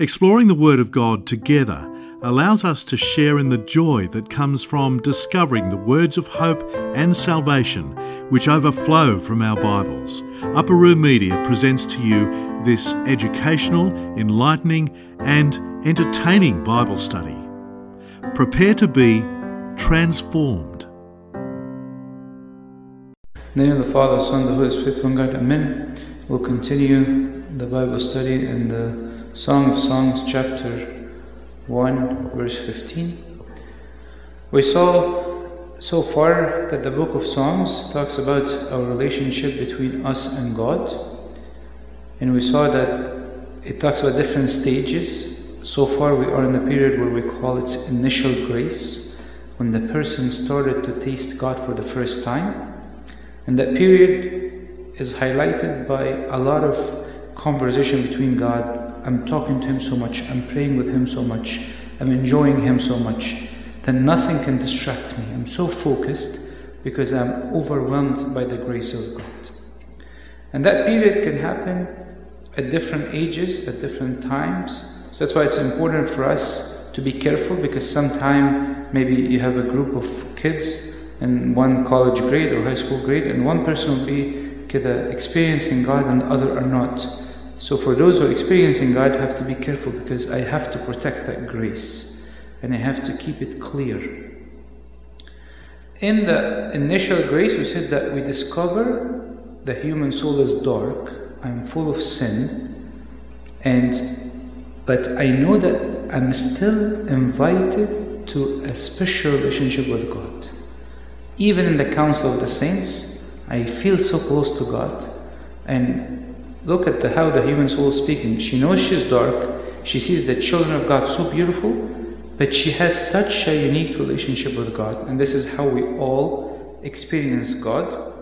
Exploring the Word of God together allows us to share in the joy that comes from discovering the words of hope and salvation which overflow from our Bibles. Upper Room Media presents to you this educational, enlightening, and entertaining Bible study. Prepare to be transformed. In the name of the Father, Son, the Holy Spirit, one God, Amen. We'll continue the Bible study in the uh, Song of Songs, chapter 1, verse 15. We saw so far that the book of Songs talks about our relationship between us and God, and we saw that it talks about different stages. So far, we are in the period where we call it initial grace, when the person started to taste God for the first time. And that period is highlighted by a lot of conversation between God I'm talking to Him so much, I'm praying with Him so much, I'm enjoying Him so much, that nothing can distract me. I'm so focused because I'm overwhelmed by the grace of God. And that period can happen at different ages, at different times. So that's why it's important for us to be careful because sometime maybe you have a group of kids in one college grade or high school grade, and one person will be experiencing God and the other are not. So for those who are experiencing God, have to be careful because I have to protect that grace and I have to keep it clear. In the initial grace, we said that we discover the human soul is dark. I'm full of sin, and but I know that I'm still invited to a special relationship with God. Even in the council of the saints, I feel so close to God, and Look at the, how the human soul is speaking. She knows she's dark. She sees the children of God so beautiful, but she has such a unique relationship with God. And this is how we all experience God.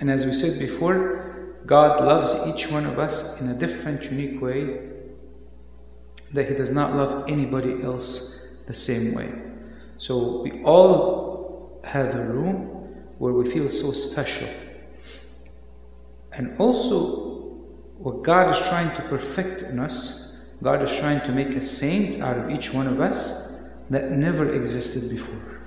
And as we said before, God loves each one of us in a different, unique way that He does not love anybody else the same way. So we all have a room where we feel so special. And also, what God is trying to perfect in us, God is trying to make a saint out of each one of us that never existed before.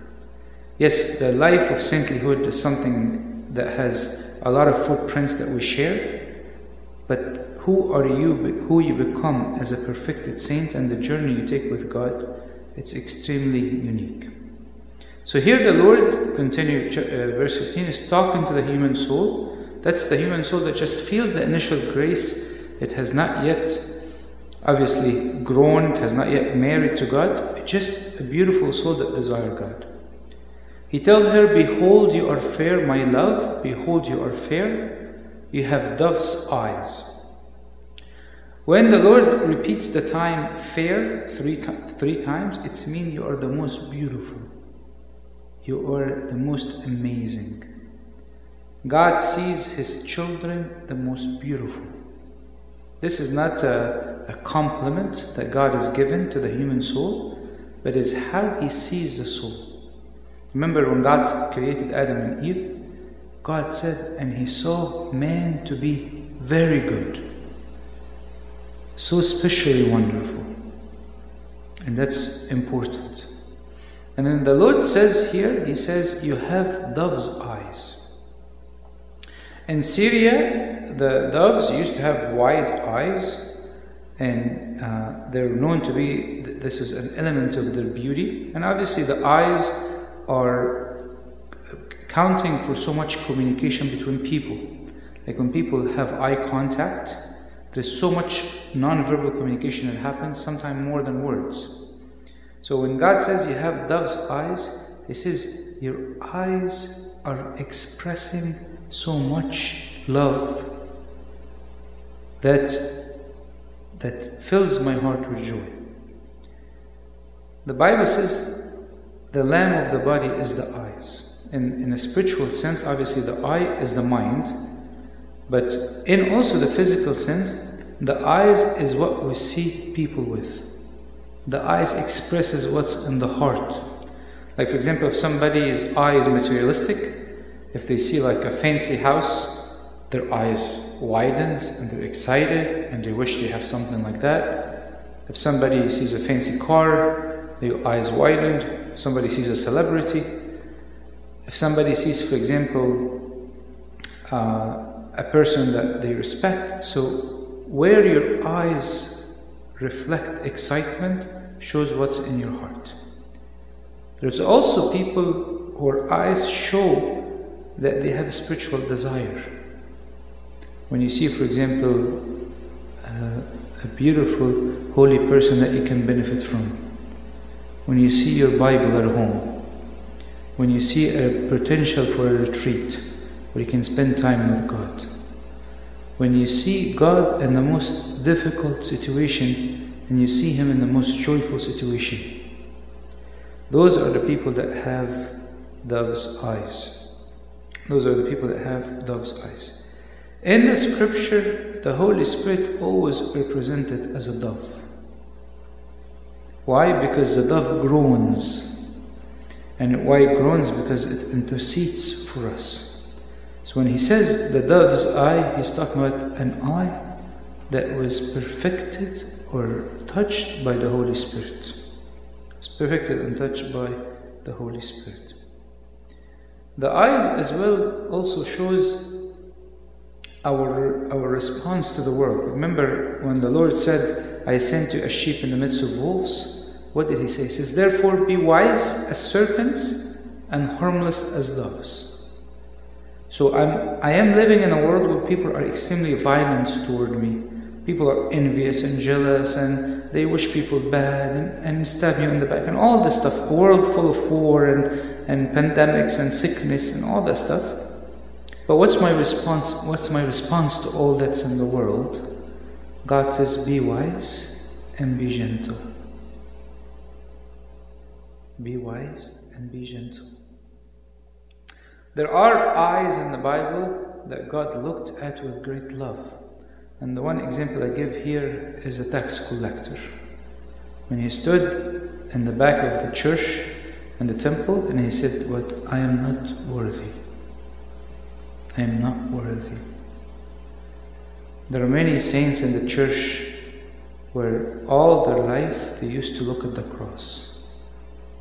Yes, the life of saintlyhood is something that has a lot of footprints that we share, but who are you, who you become as a perfected saint and the journey you take with God, it's extremely unique. So here the Lord, continue uh, verse 15, is talking to the human soul that's the human soul that just feels the initial grace. It has not yet, obviously, grown, it has not yet married to God. It's just a beautiful soul that desires God. He tells her, Behold, you are fair, my love. Behold, you are fair. You have dove's eyes. When the Lord repeats the time fair three, three times, it's mean you are the most beautiful. You are the most amazing. God sees His children the most beautiful. This is not a, a compliment that God has given to the human soul, but is how He sees the soul. Remember when God created Adam and Eve? God said, and He saw man to be very good, so specially wonderful. And that's important. And then the Lord says here, He says, You have dove's eyes. In Syria, the doves used to have wide eyes, and uh, they're known to be, this is an element of their beauty. And obviously, the eyes are counting for so much communication between people. Like when people have eye contact, there's so much non-verbal communication that happens, sometimes more than words. So when God says you have dove's eyes, He says your eyes are expressing so much love that that fills my heart with joy. The Bible says the lamb of the body is the eyes. In, in a spiritual sense, obviously the eye is the mind, but in also the physical sense, the eyes is what we see people with. The eyes expresses what's in the heart. Like for example, if somebody's eye is materialistic, if they see like a fancy house, their eyes widens and they're excited and they wish they have something like that. If somebody sees a fancy car, their eyes widened. If somebody sees a celebrity, if somebody sees, for example, uh, a person that they respect, so where your eyes reflect excitement shows what's in your heart. There's also people whose eyes show that they have a spiritual desire. When you see, for example, uh, a beautiful, holy person that you can benefit from, when you see your Bible at home, when you see a potential for a retreat where you can spend time with God, when you see God in the most difficult situation and you see Him in the most joyful situation, those are the people that have dove's eyes. Those are the people that have dove's eyes. In the scripture, the Holy Spirit always represented as a dove. Why? Because the dove groans. And why it groans? Because it intercedes for us. So when he says the dove's eye, he's talking about an eye that was perfected or touched by the Holy Spirit. It's perfected and touched by the Holy Spirit. The eyes as well also shows our, our response to the world. Remember when the Lord said, I sent you a sheep in the midst of wolves? What did he say? He says, Therefore be wise as serpents and harmless as doves. So I'm, I am living in a world where people are extremely violent toward me. People are envious and jealous and they wish people bad and, and stab you in the back and all this stuff. A world full of war and, and pandemics and sickness and all that stuff. But what's my response? What's my response to all that's in the world? God says, Be wise and be gentle. Be wise and be gentle. There are eyes in the Bible that God looked at with great love. And the one example I give here is a tax collector. When he stood in the back of the church and the temple and he said, What I am not worthy. I am not worthy. There are many saints in the church where all their life they used to look at the cross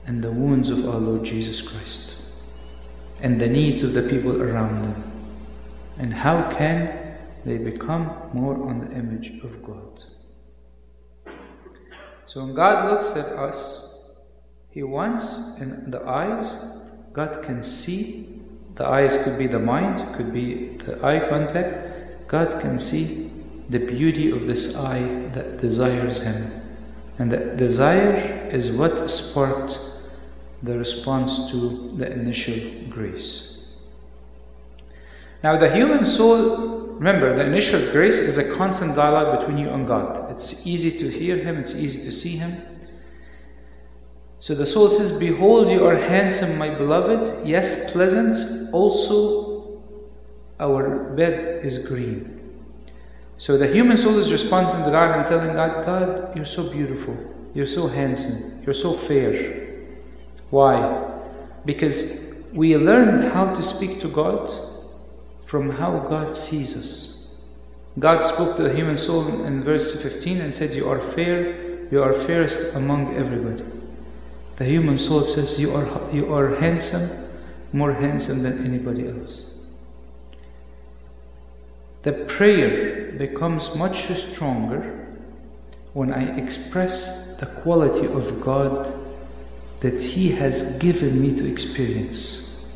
and the wounds of our Lord Jesus Christ and the needs of the people around them. And how can they become more on the image of God. So when God looks at us, He wants in the eyes, God can see. The eyes could be the mind, could be the eye contact. God can see the beauty of this eye that desires Him. And that desire is what sparked the response to the initial grace. Now, the human soul Remember, the initial grace is a constant dialogue between you and God. It's easy to hear Him, it's easy to see Him. So the soul says, Behold, you are handsome, my beloved, yes, pleasant, also our bed is green. So the human soul is responding to God and telling God, God, you're so beautiful, you're so handsome, you're so fair. Why? Because we learn how to speak to God from how God sees us. God spoke to the human soul in verse 15 and said, You are fair, you are fairest among everybody. The human soul says, You are, you are handsome, more handsome than anybody else. The prayer becomes much stronger when I express the quality of God that He has given me to experience.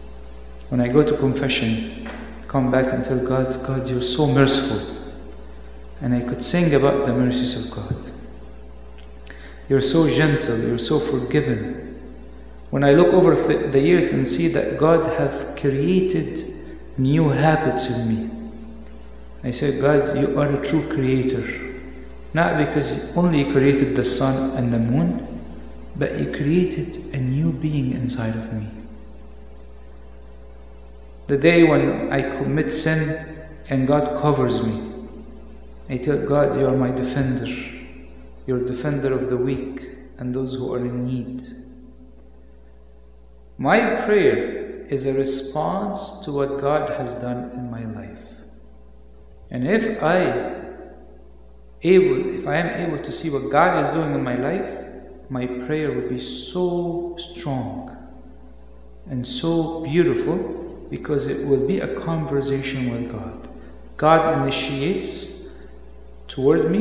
When I go to confession, come back and tell God, God, you're so merciful. And I could sing about the mercies of God. You're so gentle, you're so forgiving. When I look over th- the years and see that God have created new habits in me, I say, God, you are a true creator. Not because only you created the sun and the moon, but you created a new being inside of me. The day when I commit sin and God covers me, I tell God, You are my defender. You're defender of the weak and those who are in need. My prayer is a response to what God has done in my life. And if I able, if I am able to see what God is doing in my life, my prayer will be so strong and so beautiful because it will be a conversation with God. God initiates toward me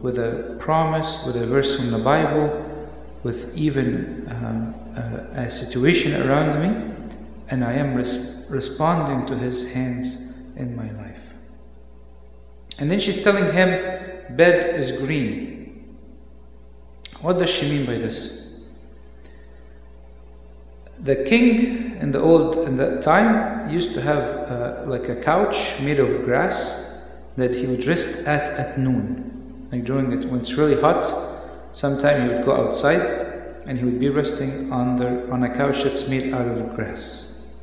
with a promise, with a verse from the Bible, with even um, a, a, situation around me, and I am res- responding to His hands in my life. And then she's telling him, bed is green. What does she mean by this? The king in the old in that time used to have uh, like a couch made of grass that he would rest at at noon. Like during it when it's really hot, sometime he would go outside and he would be resting under on a couch that's made out of grass.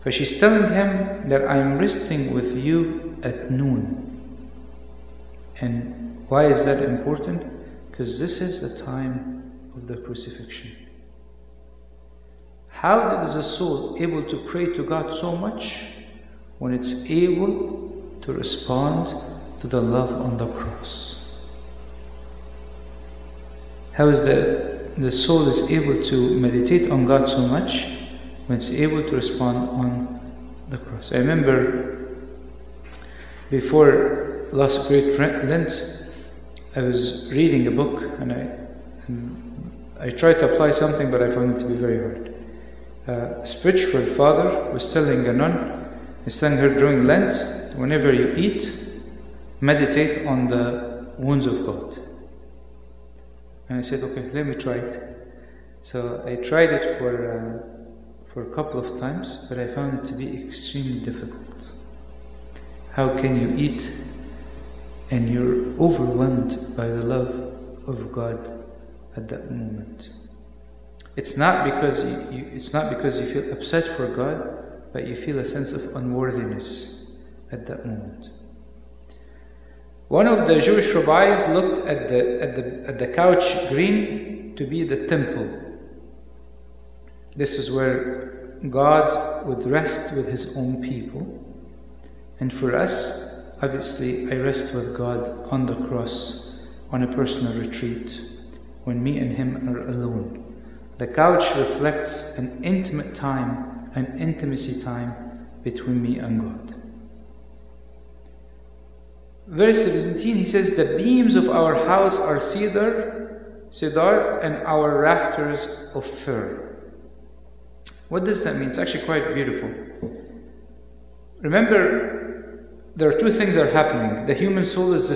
For she's telling him that I'm resting with you at noon. And why is that important? Because this is the time of the crucifixion. How is a soul able to pray to God so much when it's able to respond to the love on the cross? How is the, the soul is able to meditate on God so much when it's able to respond on the cross? I remember before last great Lent, I was reading a book and I, and I tried to apply something, but I found it to be very hard. A spiritual father was telling a nun, he's telling her during Lent, whenever you eat, meditate on the wounds of God. And I said, okay, let me try it. So I tried it for, uh, for a couple of times, but I found it to be extremely difficult. How can you eat and you're overwhelmed by the love of God at that moment? It's not because you, you, it's not because you feel upset for God, but you feel a sense of unworthiness at that moment. One of the Jewish rabbis looked at the, at the, at the couch green to be the temple. This is where God would rest with his own people. And for us, obviously, I rest with God on the cross on a personal retreat when me and him are alone. The couch reflects an intimate time, an intimacy time between me and God. Verse 17, he says, The beams of our house are cedar, cedar, and our rafters of fir. What does that mean? It's actually quite beautiful. Remember, there are two things that are happening. The human soul is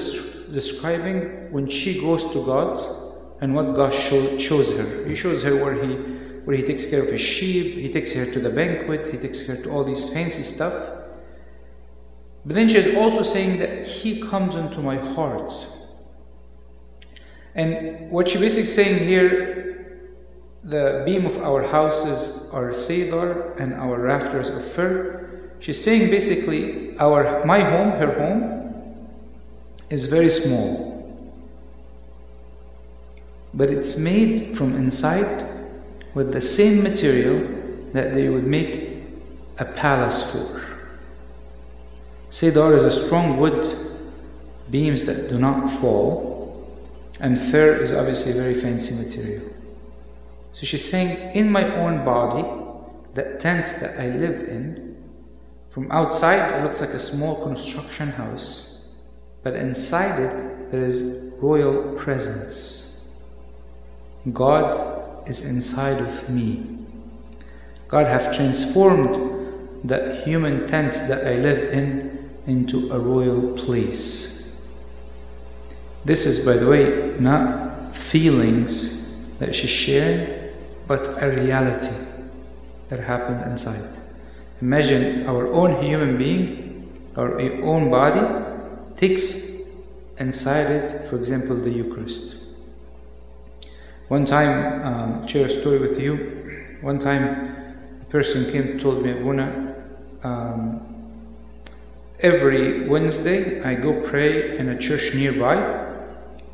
describing when she goes to God and what God show, shows her. He shows her where he, where he takes care of his sheep, he takes her to the banquet, he takes her to all these fancy stuff. But then she is also saying that He comes into my heart. And what she basically saying here, the beam of our houses are cedar and our rafters of fir. She's saying basically, our my home, her home, is very small. But it's made from inside with the same material that they would make a palace for. Cedar is a strong wood, beams that do not fall, and fir is obviously a very fancy material. So she's saying, in my own body, that tent that I live in, from outside it looks like a small construction house, but inside it there is royal presence. God is inside of me. God have transformed the human tent that I live in into a royal place. This is, by the way, not feelings that she's sharing, but a reality that happened inside. Imagine our own human being, our own body, takes inside it, for example, the Eucharist. One time, um, share a story with you. One time, a person came told me, Abuna, um, Every Wednesday, I go pray in a church nearby,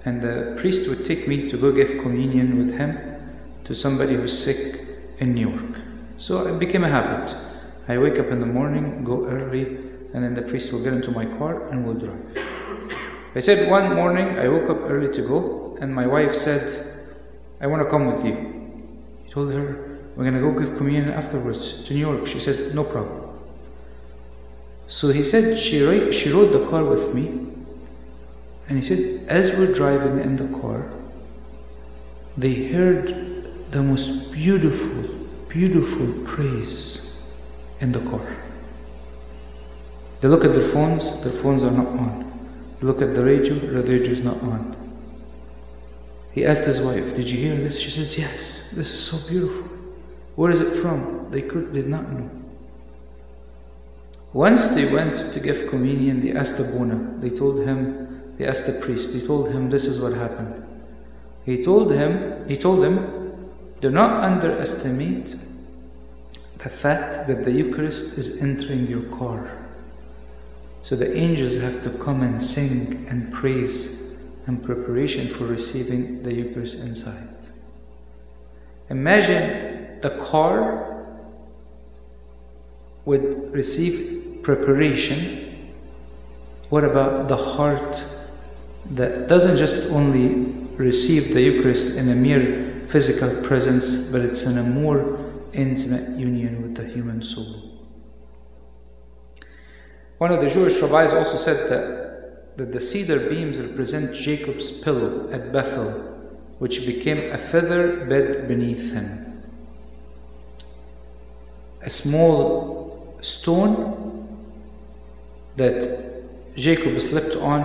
and the priest would take me to go give communion with him to somebody who's sick in New York. So it became a habit. I wake up in the morning, go early, and then the priest will get into my car and we'll drive. I said one morning I woke up early to go, and my wife said, I want to come with you. He told her, We're going to go give communion afterwards to New York. She said, No problem. So he said, She, ri- she rode the car with me, and he said, As we're driving in the car, they heard the most beautiful, beautiful praise in the car. They look at their phones, their phones are not on. They look at the radio, the radio is not on. He asked his wife, Did you hear this? She says, Yes, this is so beautiful. Where is it from? They could, did not know. Once they went to give communion, they asked Abuna. They told him, they asked the priest, they told him this is what happened. He told him, he told them, do not underestimate the fact that the Eucharist is entering your car. So the angels have to come and sing and praise in preparation for receiving the Eucharist inside. Imagine the car would receive preparation. What about the heart that doesn't just only receive the Eucharist in a mere physical presence, but it's in a more intimate union with the human soul? One of the Jewish rabbis also said that, that the cedar beams represent Jacob's pillow at Bethel, which became a feather bed beneath him. A small stone that Jacob slept on,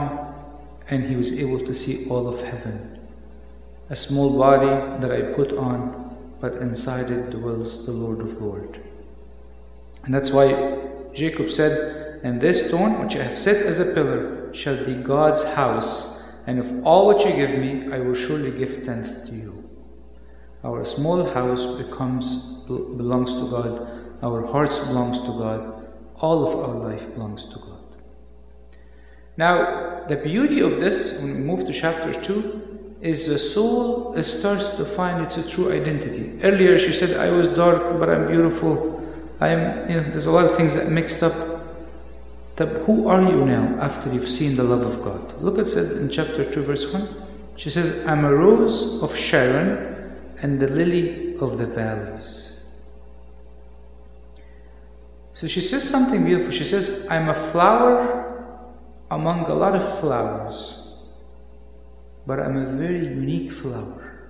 and he was able to see all of heaven. A small body that I put on, but inside it dwells the Lord of Lords. And that's why Jacob said, And this stone which I have set as a pillar shall be God's house, and of all which you give me, I will surely give tenth to you. Our small house becomes belongs to God, our hearts belongs to God, all of our life belongs to God. Now, the beauty of this, when we move to chapter 2, is the soul starts to find its true identity. Earlier she said, I was dark, but I'm beautiful. I'm, you know, there's a lot of things that mixed up. Who are you now after you've seen the love of God? Look at it in chapter 2, verse 1. She says, I'm a rose of Sharon and the lily of the valleys. So she says something beautiful. She says, I'm a flower among a lot of flowers, but I'm a very unique flower.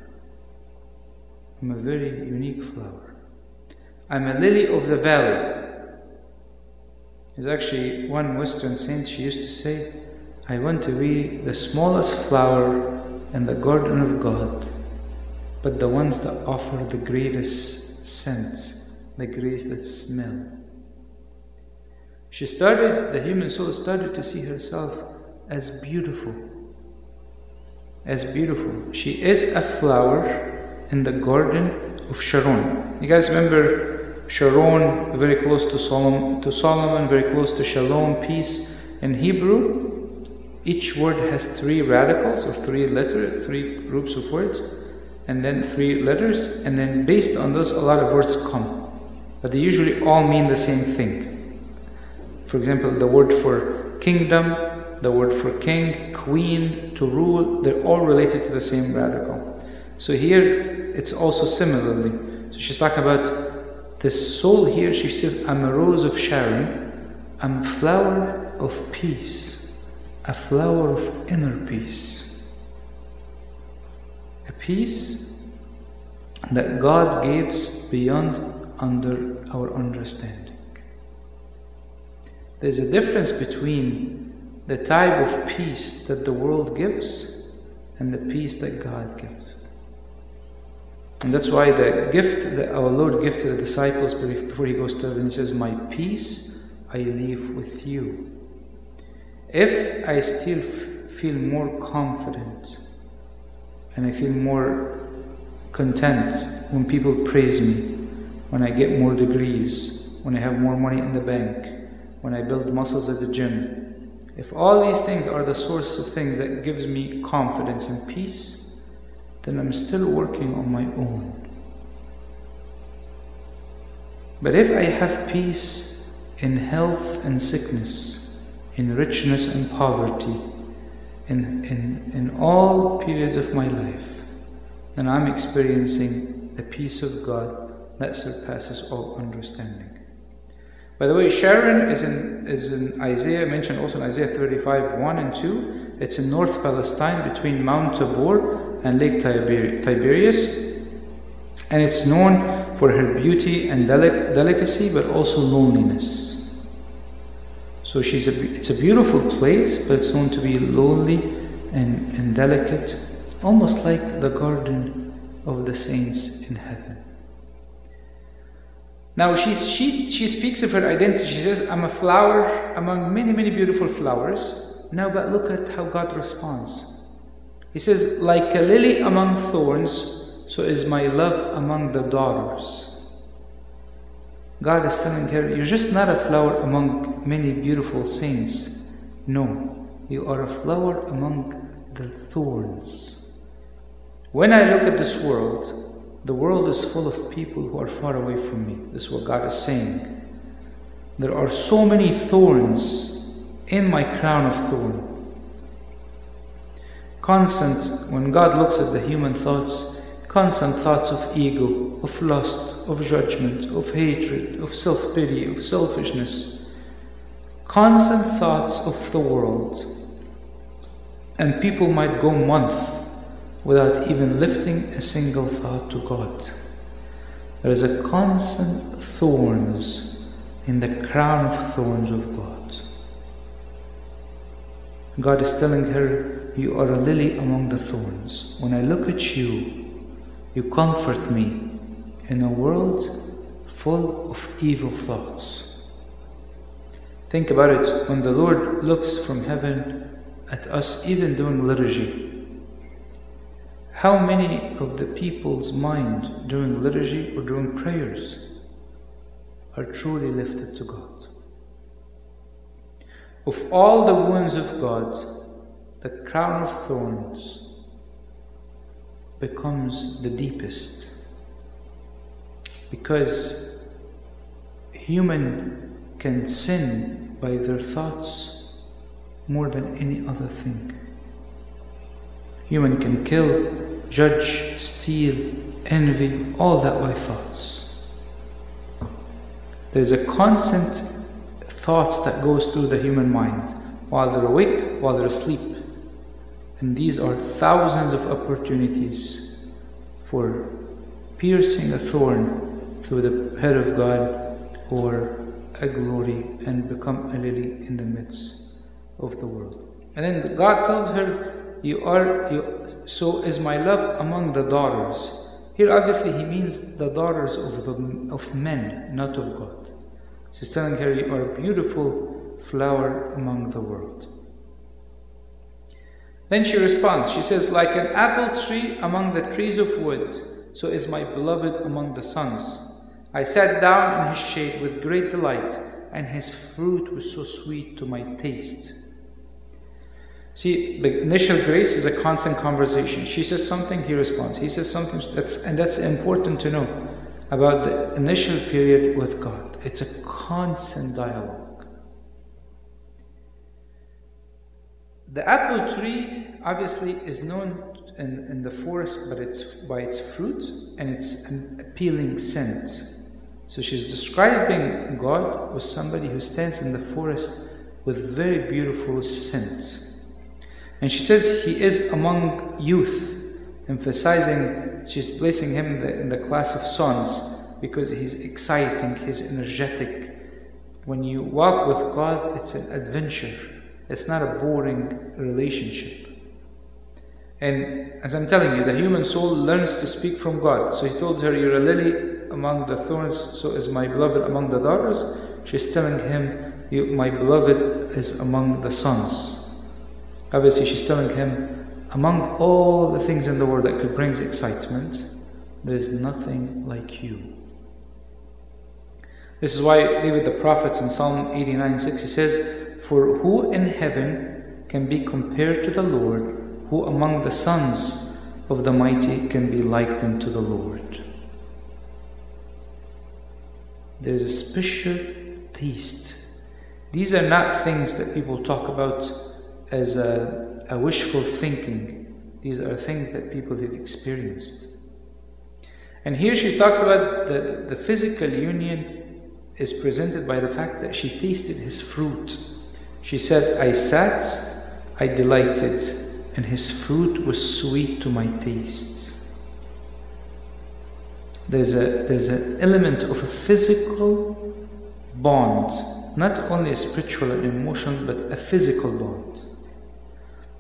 I'm a very unique flower. I'm a lily of the valley. There's actually one Western saint, she used to say, I want to be the smallest flower in the garden of God, but the ones that offer the greatest scent, the greatest smell. She started, the human soul started to see herself as beautiful. As beautiful. She is a flower in the garden of Sharon. You guys remember Sharon, very close to Solomon, to Solomon, very close to Shalom, peace. In Hebrew, each word has three radicals or three letters, three groups of words, and then three letters, and then based on those, a lot of words come. But they usually all mean the same thing. For example, the word for kingdom, the word for king, queen, to rule, they're all related to the same radical. So here it's also similarly. So she's talking about the soul here. She says, I'm a rose of Sharon, I'm a flower of peace, a flower of inner peace. A peace that God gives beyond under our understanding. There's a difference between the type of peace that the world gives and the peace that God gives. And that's why the gift that our Lord gave to the disciples before he goes to heaven, he says, My peace I leave with you. If I still feel more confident and I feel more content when people praise me, when I get more degrees, when I have more money in the bank, when I build muscles at the gym, if all these things are the source of things that gives me confidence and peace, then I'm still working on my own. But if I have peace in health and sickness, in richness and poverty, in, in, in all periods of my life, then I'm experiencing the peace of God that surpasses all understanding. By the way, Sharon is in, is in Isaiah, mentioned also in Isaiah 35 1 and 2. It's in North Palestine between Mount Tabor and Lake Tiberias. And it's known for her beauty and delic- delicacy, but also loneliness. So she's a, it's a beautiful place, but it's known to be lonely and, and delicate, almost like the garden of the saints in heaven. Now she, she, she speaks of her identity. She says, I'm a flower among many, many beautiful flowers. Now, but look at how God responds. He says, Like a lily among thorns, so is my love among the daughters. God is telling her, You're just not a flower among many beautiful saints. No, you are a flower among the thorns. When I look at this world, the world is full of people who are far away from me. This is what God is saying. There are so many thorns in my crown of thorn. Constant, when God looks at the human thoughts, constant thoughts of ego, of lust, of judgment, of hatred, of self pity, of selfishness, constant thoughts of the world. And people might go months without even lifting a single thought to God. There is a constant thorns in the crown of thorns of God. God is telling her, You are a lily among the thorns. When I look at you, you comfort me in a world full of evil thoughts. Think about it when the Lord looks from heaven at us, even during liturgy. How many of the people's mind during liturgy or during prayers are truly lifted to God? Of all the wounds of God, the crown of thorns becomes the deepest because human can sin by their thoughts more than any other thing. Human can kill, judge, steal, envy, all that by thoughts. There's a constant thoughts that goes through the human mind while they're awake, while they're asleep. And these are thousands of opportunities for piercing a thorn through the head of God or a glory and become a lily in the midst of the world. And then God tells her, You are you so is my love among the daughters. Here, obviously, he means the daughters of, the, of men, not of God. So he's telling her, You are a beautiful flower among the world. Then she responds, She says, Like an apple tree among the trees of wood, so is my beloved among the sons. I sat down in his shade with great delight, and his fruit was so sweet to my taste. See, the initial grace is a constant conversation. She says something, he responds. He says something, that's, and that's important to know about the initial period with God. It's a constant dialogue. The apple tree obviously is known in, in the forest, but it's by its fruit and its an appealing scent. So she's describing God with somebody who stands in the forest with very beautiful scent. And she says he is among youth, emphasizing she's placing him in the, in the class of sons because he's exciting, he's energetic. When you walk with God, it's an adventure, it's not a boring relationship. And as I'm telling you, the human soul learns to speak from God. So he told her, You're a lily among the thorns, so is my beloved among the daughters. She's telling him, My beloved is among the sons. Obviously, she's telling him, among all the things in the world that could bring excitement, there is nothing like you. This is why David the prophet in Psalm 89 6 he says, For who in heaven can be compared to the Lord? Who among the sons of the mighty can be likened to the Lord? There is a special taste. These are not things that people talk about as a, a wishful thinking. These are things that people have experienced. And here she talks about the, the physical union is presented by the fact that she tasted his fruit. She said, I sat, I delighted, and his fruit was sweet to my tastes. There's, a, there's an element of a physical bond, not only a spiritual and emotional, but a physical bond.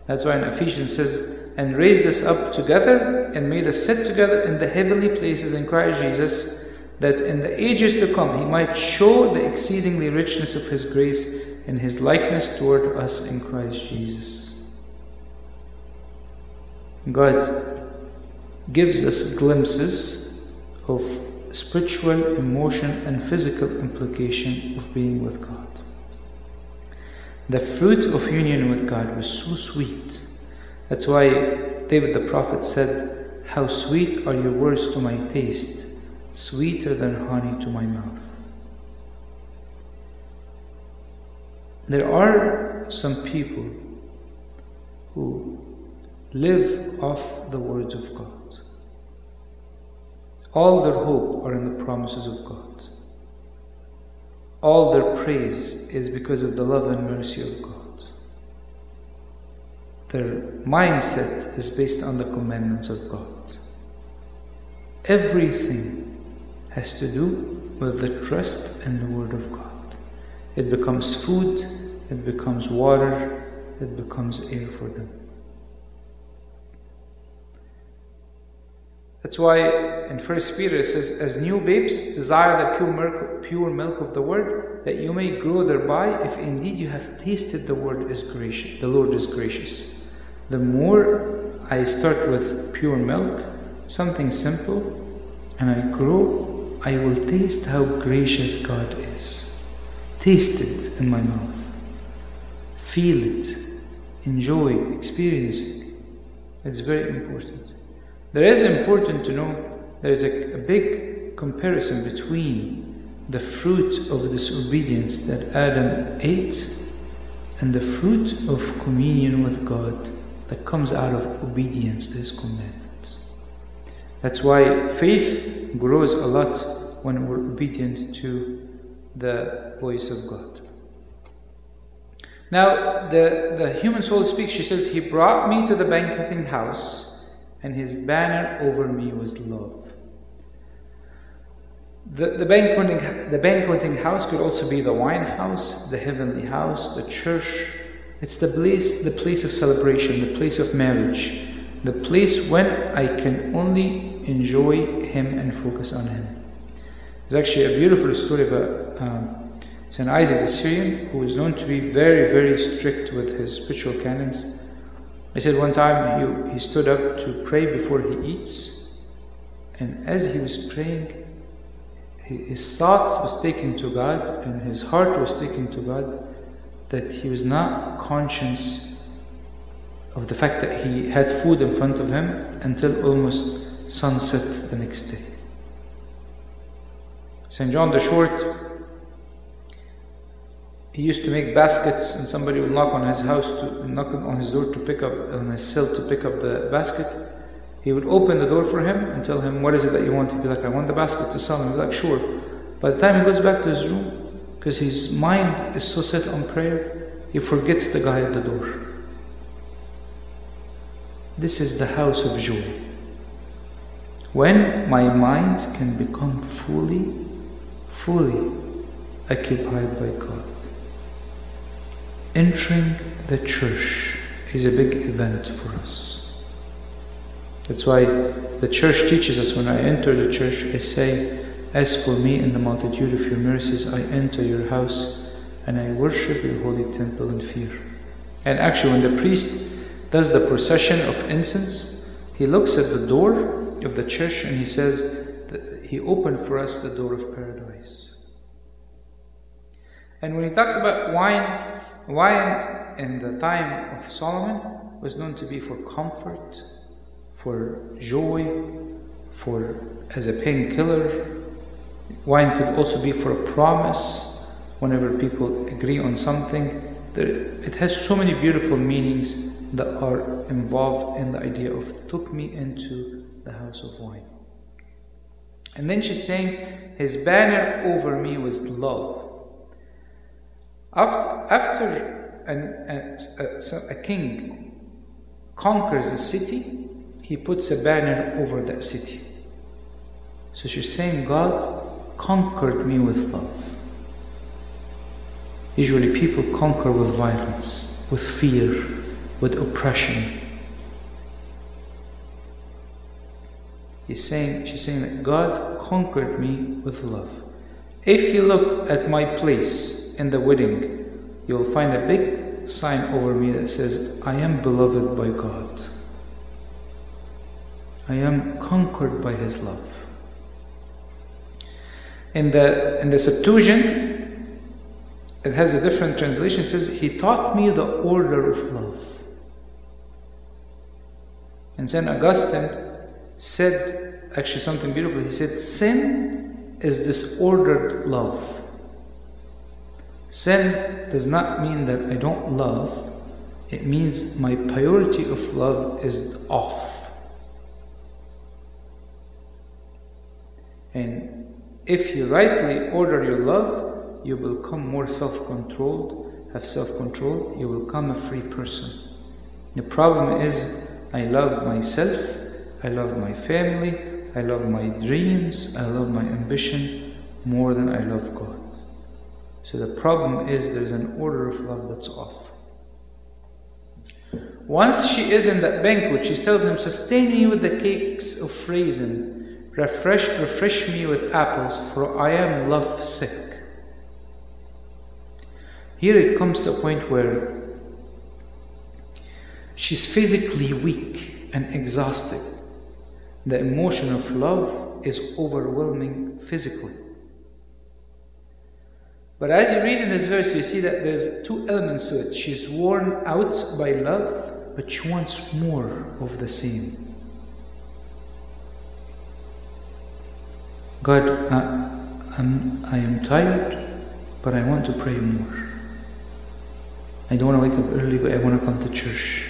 That's why in Ephesians says, and raised us up together and made us sit together in the heavenly places in Christ Jesus, that in the ages to come he might show the exceedingly richness of his grace in his likeness toward us in Christ Jesus. God gives us glimpses of spiritual, emotion, and physical implication of being with God. The fruit of union with God was so sweet. That's why David the prophet said, How sweet are your words to my taste, sweeter than honey to my mouth. There are some people who live off the words of God. All their hope are in the promises of God. All their praise is because of the love and mercy of God. Their mindset is based on the commandments of God. Everything has to do with the trust in the Word of God. It becomes food, it becomes water, it becomes air for them. That's why in First Peter it says, As new babes, desire the pure milk, pure milk of the word, that you may grow thereby, if indeed you have tasted the word is gracious, the Lord is gracious. The more I start with pure milk, something simple, and I grow, I will taste how gracious God is. Taste it in my mouth. Feel it. Enjoy it. Experience it. It's very important. There is important to know there is a, a big comparison between the fruit of disobedience that Adam ate and the fruit of communion with God that comes out of obedience to His commandments. That's why faith grows a lot when we're obedient to the voice of God. Now, the, the human soul speaks, she says, He brought me to the banqueting house and his banner over me was love. The, the, banqueting, the banqueting house could also be the wine house, the heavenly house, the church. It's the place, the place of celebration, the place of marriage, the place when I can only enjoy Him and focus on Him. There's actually a beautiful story about um, St. Isaac the Syrian, who was known to be very, very strict with his spiritual canons. He said one time he, he stood up to pray before he eats, and as he was praying, his thoughts was taken to God and his heart was taken to God that he was not conscious of the fact that he had food in front of him until almost sunset the next day. St. John the Short he used to make baskets and somebody would knock on his house to knock on his door to pick up on his sill to pick up the basket. He would open the door for him and tell him what is it that you want? He'd be like i want the basket to sell. He'd be like sure. By the time he goes back to his room because his mind is so set on prayer he forgets the guy at the door. This is the house of joy. When my mind can become fully fully occupied by god Entering the church is a big event for us. That's why the church teaches us when I enter the church, I say, As for me, in the multitude of your mercies, I enter your house and I worship your holy temple in fear. And actually, when the priest does the procession of incense, he looks at the door of the church and he says, He opened for us the door of paradise. And when he talks about wine, Wine in the time of Solomon was known to be for comfort, for joy, for as a painkiller. Wine could also be for a promise. Whenever people agree on something, it has so many beautiful meanings that are involved in the idea of took me into the house of wine. And then she's saying, His banner over me was love. After, after an, a, a, a king conquers a city, he puts a banner over that city. So she's saying, God conquered me with love. Usually people conquer with violence, with fear, with oppression. He's saying, she's saying that God conquered me with love. If you look at my place in the wedding, you'll find a big sign over me that says, I am beloved by God. I am conquered by His love. In the, in the Septuagint, it has a different translation. It says, He taught me the order of love. And St. Augustine said actually something beautiful. He said, Sin is disordered love. Sin does not mean that I don't love, it means my priority of love is off. And if you rightly order your love, you will become more self controlled, have self control, you will become a free person. The problem is, I love myself I love my family, I love my dreams, I love my ambition more than I love God. So the problem is there's an order of love that's off. Once she is in that banquet, she tells him, Sustain me with the cakes of raisin, refresh, refresh me with apples, for I am love sick. Here it comes to a point where she's physically weak and exhausted. The emotion of love is overwhelming physically. But as you read in this verse, you see that there's two elements to it. She's worn out by love, but she wants more of the same. God, uh, I'm, I am tired, but I want to pray more. I don't want to wake up early, but I want to come to church.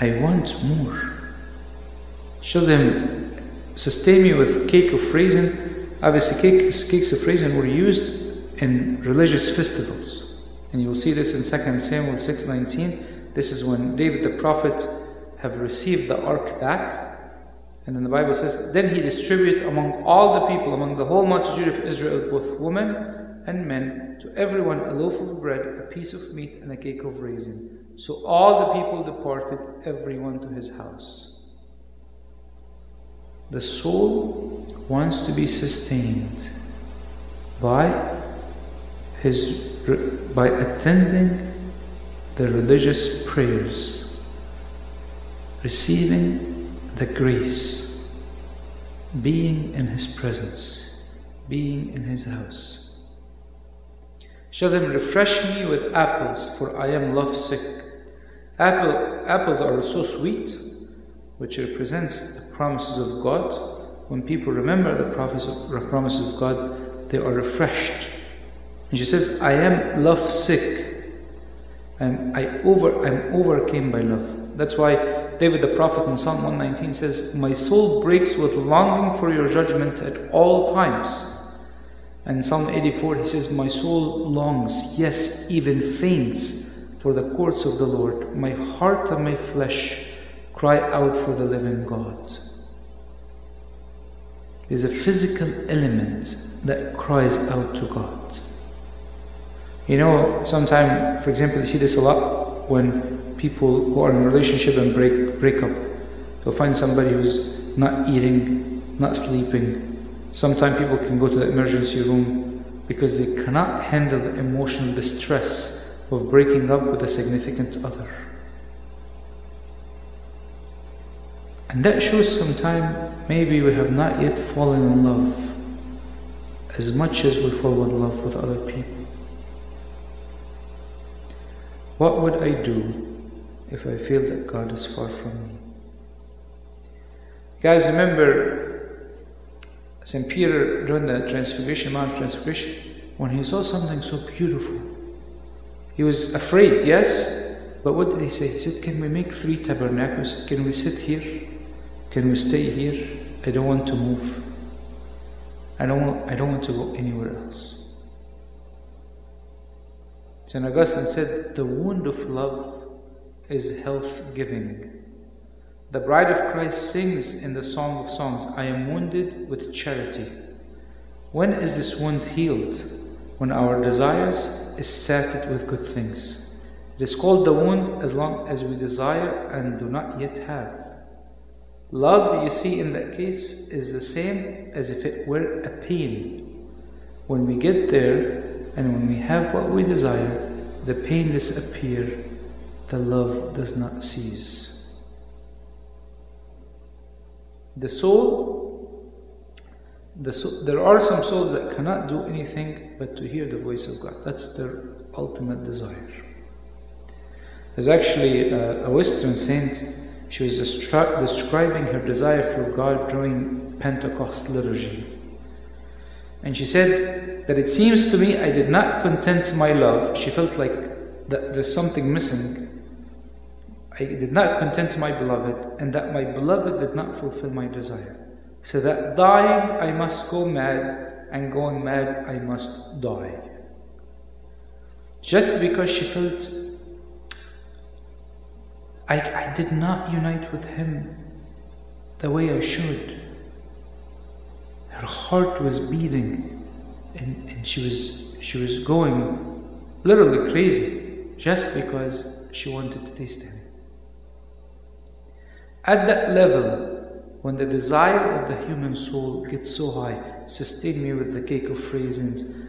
I want more. Shows him sustain me with cake of raisin. Obviously, cakes, cakes of raisin were used in religious festivals. And you'll see this in 2 Samuel 6.19. This is when David the prophet have received the ark back. And then the Bible says, Then he distributed among all the people, among the whole multitude of Israel, both women and men, to everyone a loaf of bread, a piece of meat, and a cake of raisin. So all the people departed, everyone to his house. The soul wants to be sustained by his by attending the religious prayers, receiving the grace, being in his presence, being in his house. Shazam, refresh me with apples, for I am love sick. Apple, apples are so sweet, which represents promises of God, when people remember the promises of God, they are refreshed. And she says, I am love sick. I'm, I over, I'm overcame by love. That's why David the prophet in Psalm 119 says, My soul breaks with longing for your judgment at all times. And Psalm 84 he says, My soul longs, yes, even faints for the courts of the Lord. My heart and my flesh cry out for the living God. There's a physical element that cries out to God. You know, sometimes, for example, you see this a lot when people who are in a relationship and break, break up. They'll find somebody who's not eating, not sleeping. Sometimes people can go to the emergency room because they cannot handle the emotional distress of breaking up with a significant other. And that shows sometime maybe we have not yet fallen in love as much as we fall in love with other people. What would I do if I feel that God is far from me? Guys, remember St. Peter during the Transfiguration, Mount Transfiguration, when he saw something so beautiful, He was afraid, yes, but what did he say? He said, Can we make three tabernacles? Can we sit here? Can we stay here? I don't want to move. I don't want, I don't want to go anywhere else. St. Augustine said, The wound of love is health giving. The bride of Christ sings in the Song of Songs, I am wounded with charity. When is this wound healed? When our desires is sated with good things. It is called the wound as long as we desire and do not yet have. Love, you see, in that case, is the same as if it were a pain. When we get there and when we have what we desire, the pain disappears, the love does not cease. The soul, the soul, there are some souls that cannot do anything but to hear the voice of God. That's their ultimate desire. There's actually a, a Western saint, she was destri- describing her desire for God during Pentecost liturgy. And she said that it seems to me I did not content my love. She felt like that there's something missing I did not content my beloved, and that my beloved did not fulfill my desire. So that dying I must go mad, and going mad I must die. Just because she felt I, I did not unite with him the way I should. Her heart was beating, and, and she was she was going literally crazy just because she wanted to taste him. At that level, when the desire of the human soul gets so high, sustain me with the cake of raisins,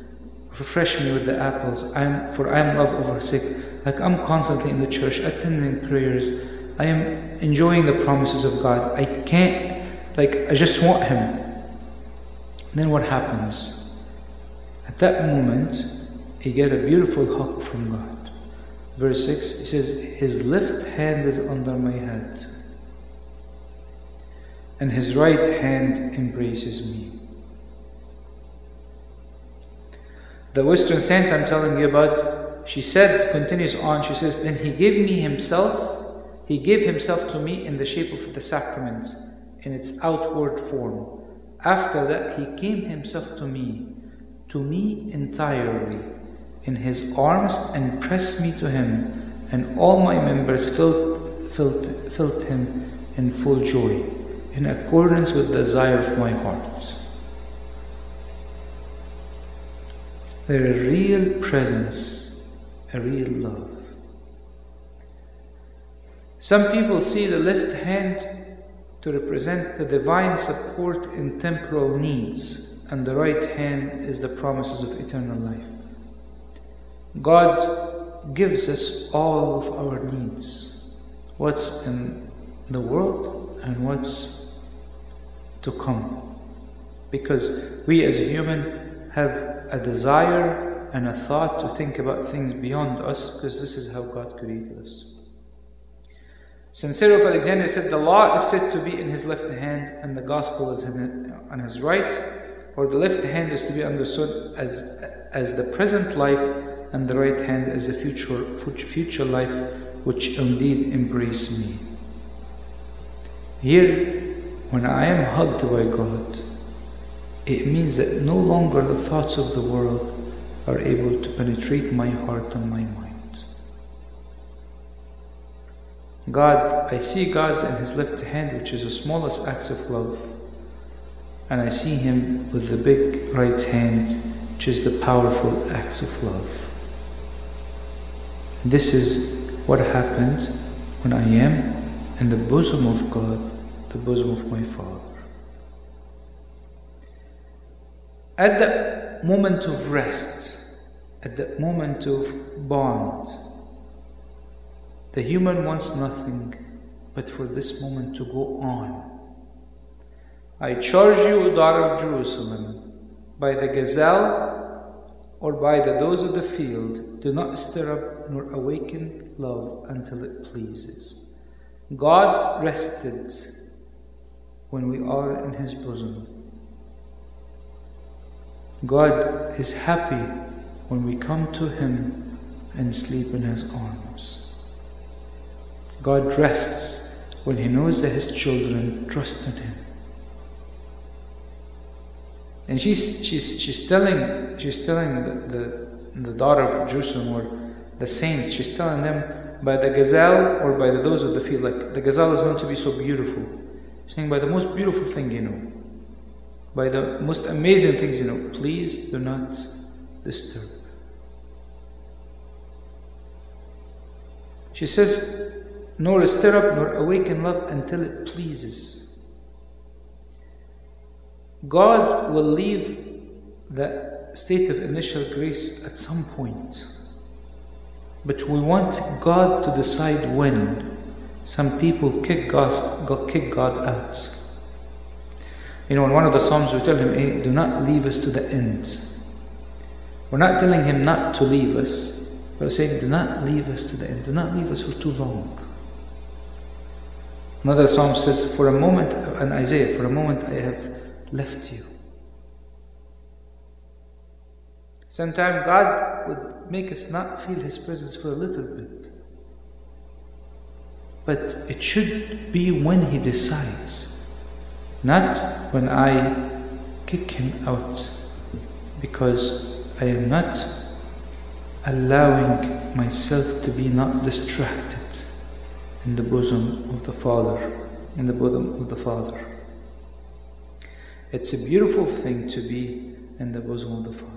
refresh me with the apples, I am, for I am love over sick. Like I'm constantly in the church, attending prayers, I am enjoying the promises of God. I can't, like, I just want Him. Then what happens? At that moment, you get a beautiful hug from God. Verse 6, he says, His left hand is under my head and his right hand embraces me. The Western saint I'm telling you about, she said, continues on, she says, Then he gave me himself, he gave himself to me in the shape of the sacrament, in its outward form. After that, he came himself to me, to me entirely, in his arms, and pressed me to him, and all my members filled, filled, filled him in full joy in accordance with the desire of my heart. There a real presence, a real love. Some people see the left hand to represent the divine support in temporal needs, and the right hand is the promises of eternal life. God gives us all of our needs what's in the world and what's to come. Because we as human have a desire and a thought to think about things beyond us, because this is how God created us. Cyril of Alexandria said, The law is said to be in his left hand, and the gospel is on his right, or the left hand is to be understood as, as the present life, and the right hand as the future, future life, which indeed embrace me. Here, when I am hugged by God, it means that no longer the thoughts of the world are able to penetrate my heart and my mind. God, I see God's in His left hand, which is the smallest acts of love, and I see Him with the big right hand, which is the powerful acts of love. This is what happened when I am in the bosom of God the bosom of my Father. At the moment of rest, at that moment of bond, the human wants nothing but for this moment to go on. I charge you, daughter of Jerusalem, by the gazelle or by the does of the field, do not stir up nor awaken love until it pleases. God rested when we are in His bosom. God is happy when we come to Him and sleep in his arms. God rests when he knows that his children trust in him. And she's, she's, she's telling, she's telling the, the, the daughter of Jerusalem or the saints, she's telling them by the gazelle or by the, those of the field, like the gazelle is going to be so beautiful. She's saying by the most beautiful thing you know, by the most amazing things you know, please do not disturb. She says, nor stir up nor awaken love until it pleases. God will leave the state of initial grace at some point. But we want God to decide when. Some people kick God, kick God out. You know, in one of the Psalms, we tell him, hey, do not leave us to the end. We're not telling him not to leave us, but we're saying, do not leave us to the end. Do not leave us for too long. Another psalm says, For a moment, and Isaiah, for a moment I have left you. Sometimes God would make us not feel His presence for a little bit. But it should be when He decides, not when I kick Him out, because I am not allowing myself to be not distracted in the bosom of the Father, in the bosom of the Father. It's a beautiful thing to be in the bosom of the Father.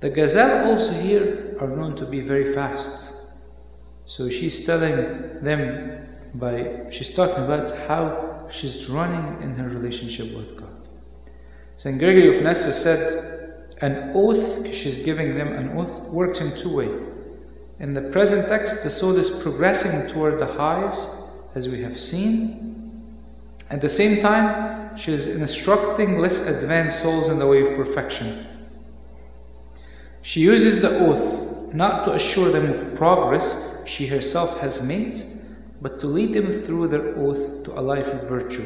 The gazelle also here are known to be very fast. So she's telling them by she's talking about how she's running in her relationship with God. St. Gregory of Nyssa said, an oath, she's giving them an oath, works in two ways. In the present text, the soul is progressing toward the highs, as we have seen. At the same time, she is instructing less advanced souls in the way of perfection. She uses the oath not to assure them of progress she herself has made, but to lead them through their oath to a life of virtue.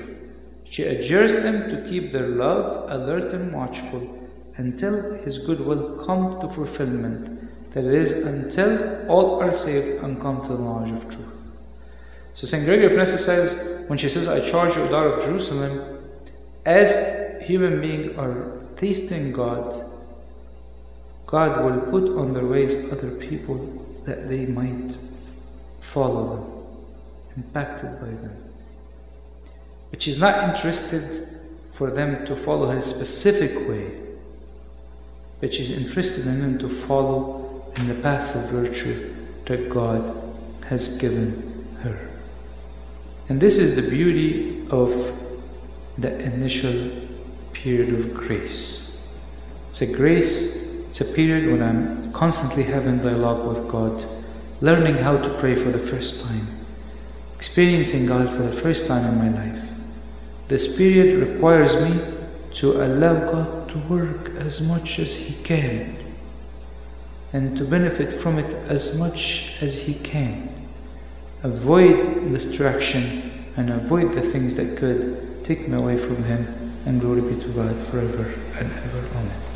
She adjures them to keep their love alert and watchful until His good will come to fulfillment that is, until all are saved and come to the knowledge of truth. So St. Gregory of Nyssa says, when she says, I charge you, daughter of Jerusalem, as human beings are tasting God, God will put on their ways other people that they might follow them, impacted by them. But she's not interested for them to follow her specific way, but she's interested in them to follow in the path of virtue that God has given her. And this is the beauty of the initial period of grace. It's a grace, it's a period when I'm constantly having dialogue with God, learning how to pray for the first time, experiencing God for the first time in my life. This period requires me to allow God to work as much as He can and to benefit from it as much as he can. Avoid distraction and avoid the things that could take me away from him, and glory be to God forever and ever. Amen.